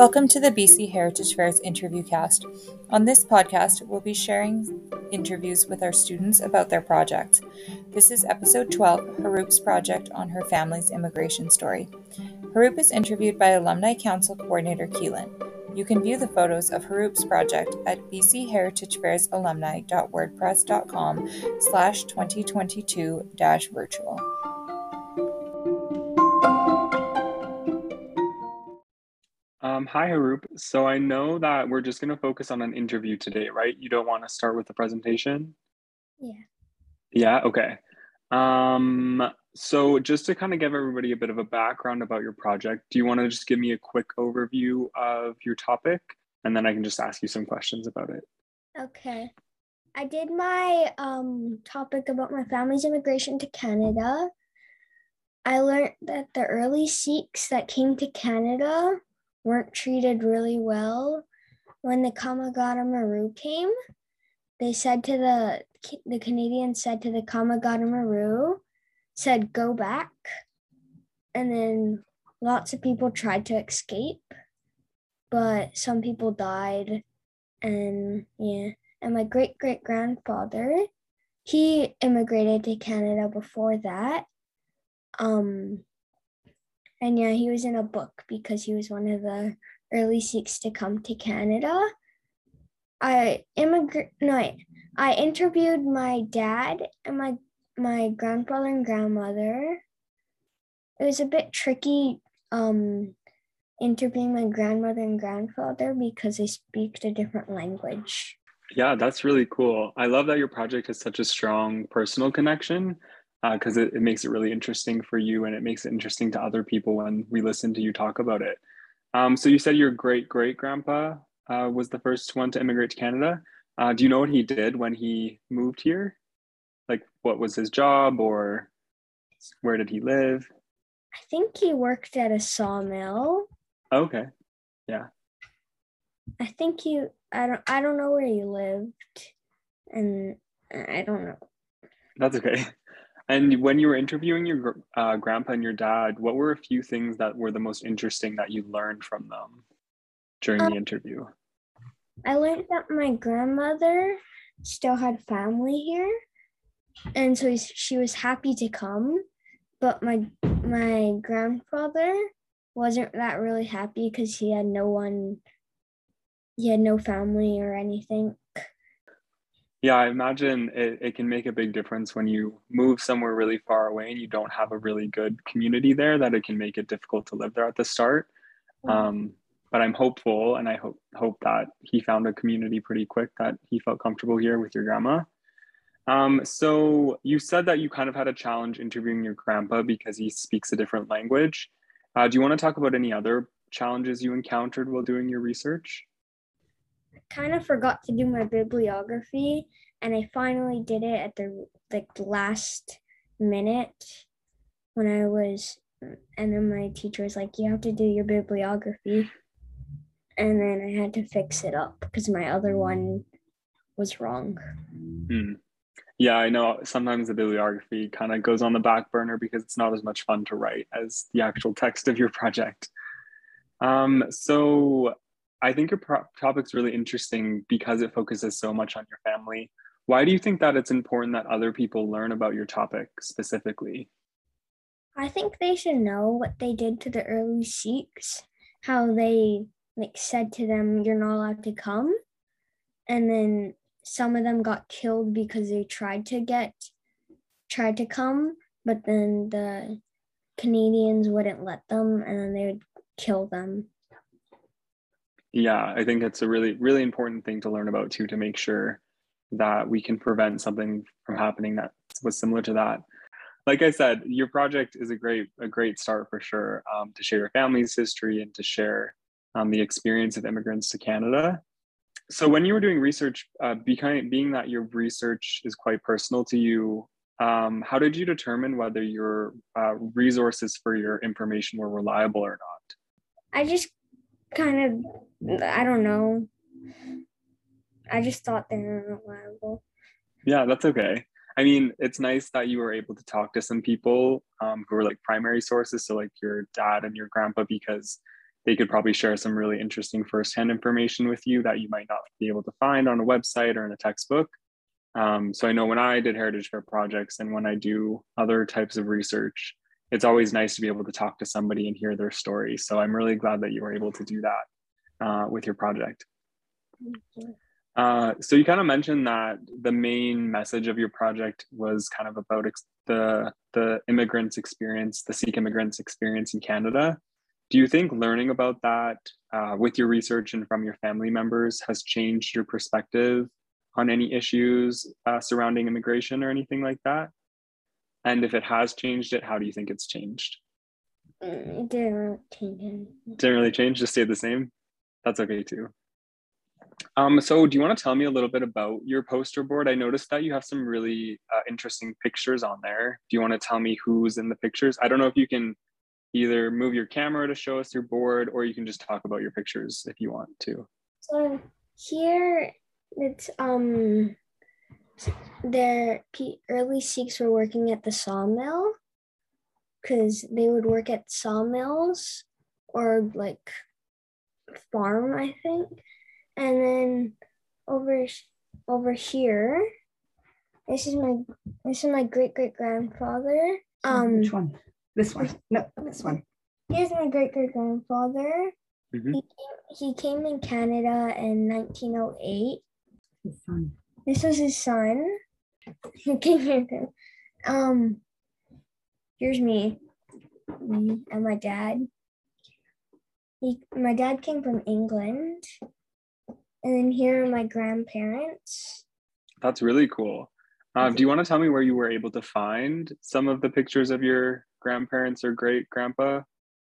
Welcome to the BC Heritage Fair's interview cast. On this podcast, we'll be sharing interviews with our students about their projects. This is episode 12, Harroop's project on her family's immigration story. Harroop is interviewed by Alumni Council Coordinator Keilin. You can view the photos of Harroop's project at bcheritagefairsalumni.wordpress.com slash 2022-virtual. Um, hi, Harroop. So I know that we're just going to focus on an interview today, right? You don't want to start with the presentation? Yeah. Yeah, okay. Um, so just to kind of give everybody a bit of a background about your project, do you want to just give me a quick overview of your topic? And then I can just ask you some questions about it. Okay. I did my um, topic about my family's immigration to Canada. I learned that the early Sikhs that came to Canada weren't treated really well. When the Komagata Maru came, they said to the the Canadians said to the Komagata Maru, said go back, and then lots of people tried to escape, but some people died, and yeah. And my great great grandfather, he immigrated to Canada before that. Um, and yeah, he was in a book because he was one of the early Sikhs to come to Canada. I immigrate no, I, I interviewed my dad and my my grandfather and grandmother. It was a bit tricky um interviewing my grandmother and grandfather because they speak a different language. Yeah, that's really cool. I love that your project has such a strong personal connection because uh, it, it makes it really interesting for you and it makes it interesting to other people when we listen to you talk about it. Um, so you said your great great grandpa uh, was the first one to immigrate to Canada. Uh, do you know what he did when he moved here? Like, what was his job or where did he live? I think he worked at a sawmill. Okay. Yeah. I think he I don't I don't know where he lived and I don't know. That's okay. And when you were interviewing your uh, grandpa and your dad, what were a few things that were the most interesting that you learned from them during um, the interview? I learned that my grandmother still had family here, and so she was happy to come. But my my grandfather wasn't that really happy because he had no one, he had no family or anything. Yeah, I imagine it, it can make a big difference when you move somewhere really far away and you don't have a really good community there, that it can make it difficult to live there at the start. Mm-hmm. Um, but I'm hopeful and I hope hope that he found a community pretty quick that he felt comfortable here with your grandma. Um, so you said that you kind of had a challenge interviewing your grandpa because he speaks a different language. Uh, do you want to talk about any other challenges you encountered while doing your research? Kind of forgot to do my bibliography and I finally did it at the like last minute when I was and then my teacher was like you have to do your bibliography and then I had to fix it up because my other one was wrong. Hmm. Yeah, I know sometimes the bibliography kind of goes on the back burner because it's not as much fun to write as the actual text of your project. Um, so I think your pro- topic's really interesting because it focuses so much on your family. Why do you think that it's important that other people learn about your topic specifically? I think they should know what they did to the early Sikhs, how they like said to them, "You're not allowed to come," and then some of them got killed because they tried to get tried to come, but then the Canadians wouldn't let them, and then they would kill them yeah i think it's a really really important thing to learn about too to make sure that we can prevent something from happening that was similar to that. Like i said your project is a great a great start for sure um, to share your family's history and to share um, the experience of immigrants to canada. So when you were doing research uh, being, being that your research is quite personal to you um, how did you determine whether your uh, resources for your information were reliable or not? I just kind of, I don't know. I just thought they were reliable. Yeah, that's okay. I mean, it's nice that you were able to talk to some people um, who were like primary sources, so like your dad and your grandpa, because they could probably share some really interesting firsthand information with you that you might not be able to find on a website or in a textbook. Um, so I know when I did Heritage Fair projects and when I do other types of research, it's always nice to be able to talk to somebody and hear their story. So I'm really glad that you were able to do that uh, with your project. Uh, so you kind of mentioned that the main message of your project was kind of about ex- the the immigrants experience, the Sikh immigrants experience in Canada. Do you think learning about that uh, with your research and from your family members has changed your perspective on any issues uh, surrounding immigration or anything like that? And if it has changed it, how do you think it's changed? Mm, it didn't really change anything. Didn't really change, just stayed the same. That's okay too. Um, so do you want to tell me a little bit about your poster board? I noticed that you have some really uh, interesting pictures on there. Do you want to tell me who's in the pictures? I don't know if you can either move your camera to show us your board or you can just talk about your pictures if you want to. So here it's um the early Sikhs were working at the sawmill because they would work at sawmills or like farm, I think. And then over over here, this is my this is my great great grandfather. Um, which one? This one? No, this one. Here's my great great grandfather. Mhm. He came, he came in Canada in 1908. His son. This was his son. He came here. Um, here's me, me and my dad. He, my dad came from England, and then here are my grandparents. That's really cool. Um, do you want to tell me where you were able to find some of the pictures of your grandparents or great grandpa?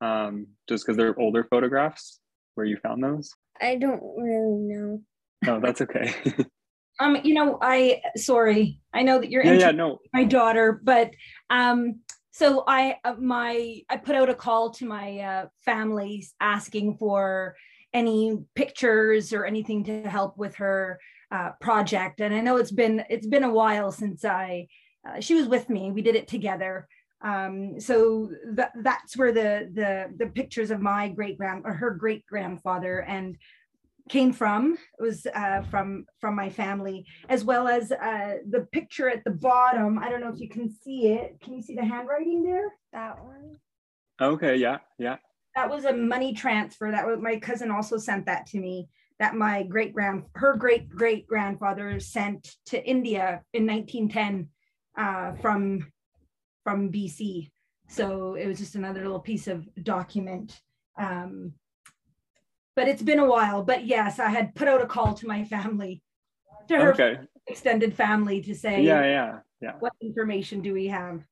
Um, just because they're older photographs, where you found those? I don't really know. No, that's okay. Um, you know, I sorry, I know that you're yeah, yeah, no, my daughter, but um, so I uh, my I put out a call to my uh, families asking for any pictures or anything to help with her uh, project, and I know it's been it's been a while since I uh, she was with me. We did it together. Um, so that that's where the the the pictures of my great grand or her great grandfather and came from it was uh, from from my family as well as uh, the picture at the bottom i don't know if you can see it can you see the handwriting there That one. okay, yeah, yeah. that was a money transfer that was my cousin also sent that to me that my great grand her great great grandfather sent to india in 1910 uh, from from bc so it was just another little piece of document um, but it's been a while but yes i had put out a call to my family to her Okay, extended family to say yeah, yeah, yeah. what information do we have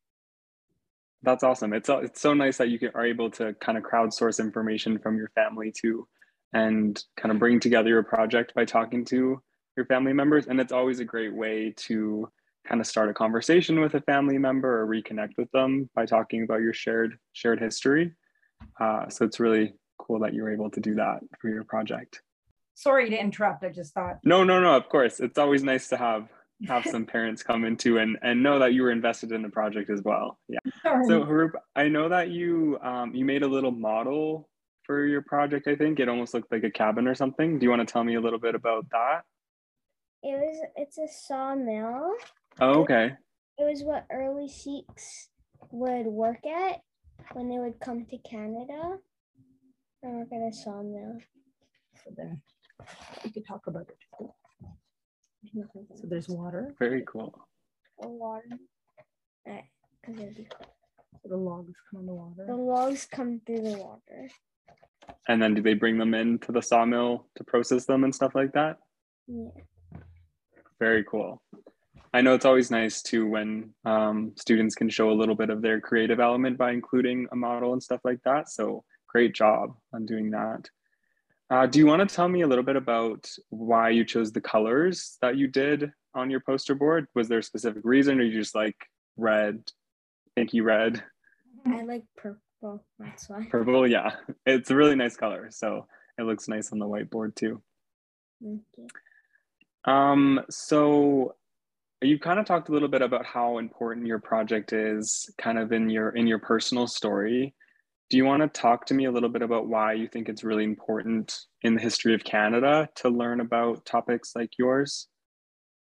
That's awesome. It's uh, it's so nice that you can, are able to kind of crowdsource information from your family too, and kind of bring together your project by talking to your family members. And it's always a great way to kind of start a conversation with a family member or reconnect with them by talking about your shared shared history. Uh, so it's really cool that you were able to do that for your project. sorry to interrupt i just thought No, no, no. Of course, it's always nice to have have some parents come into and and know that you were invested in the project as well. Yeah. sorry. So Harroop, I know that you um, you made a little model for your project. I think it almost looked like a cabin or something. Do you want to tell me a little bit about that? It was. It's a sawmill. Oh, okay. It was what early Sikhs would work at when they would come to Canada and work at a sawmill. so then we could talk about it so there's water Very cool. The water. Because it'd be cold. so the logs come on the water the logs come through the water. And then do they bring them into the sawmill to process them and stuff like that? Yeah. Very cool. I know it's always nice too when um, students can show a little bit of their creative element by including a model and stuff like that. So great job on doing that. Uh, do you want to tell me a little bit about why you chose the colors that you did on your poster board? Was there a specific reason, or you just like red, pinky red, I like purple. That's why. purple? Yeah, it's a really nice color. So it looks nice on the whiteboard too. Thank you. Um, so you kind of talked a little bit about how important your project is kind of in your in your personal story. Do you want to talk to me a little bit about why you think it's really important in the history of Canada to learn about topics like yours?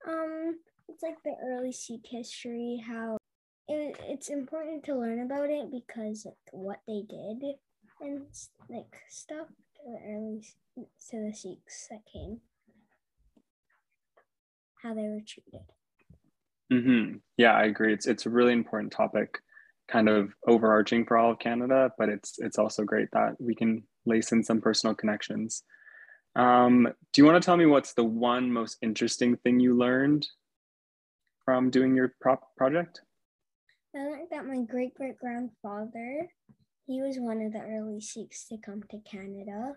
Um, it's like the early Sikh history, how it, it's important to learn about it because like what they did and like stuff to the early to the Sikhs that came, how they were treated. Mm-hmm. Yeah, I agree. It's it's a really important topic, kind of overarching for all of Canada, but it's it's also great that we can lace in some personal connections. Um, do you want to tell me what's the one most interesting thing you learned from doing your prop project? I learned that my great great grandfather, he was one of the early Sikhs to come to Canada.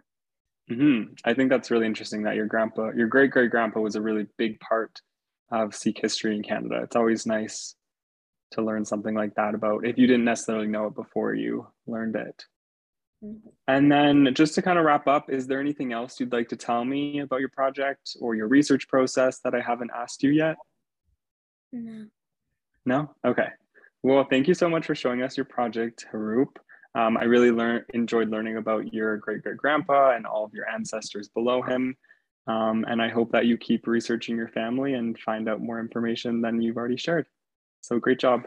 Mm-hmm. I think that's really interesting that your grandpa, your great great grandpa, was a really big part of Sikh history in Canada. It's always nice to learn something like that about if you didn't necessarily know it before you learned it. Mm-hmm. And then just to kind of wrap up, is there anything else you'd like to tell me about your project or your research process that I haven't asked you yet? No. No? Okay. Well, thank you so much for showing us your project, Harroop. Um, I really learned, enjoyed learning about your great great grandpa and all of your ancestors below him. Um, and I hope that you keep researching your family and find out more information than you've already shared. So great job.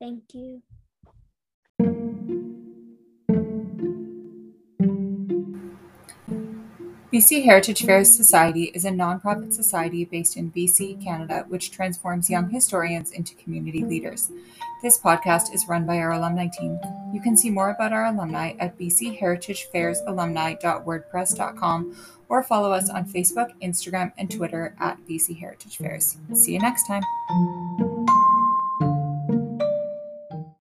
Thank you. BC Heritage Fairs Society is a nonprofit society based in BC, Canada, which transforms young historians into community leaders. This podcast is run by our alumni team. You can see more about our alumni at bcheritagefairsalumni.wordpress.com or follow us on Facebook, Instagram, and Twitter at BC Heritage Fairs. See you next time.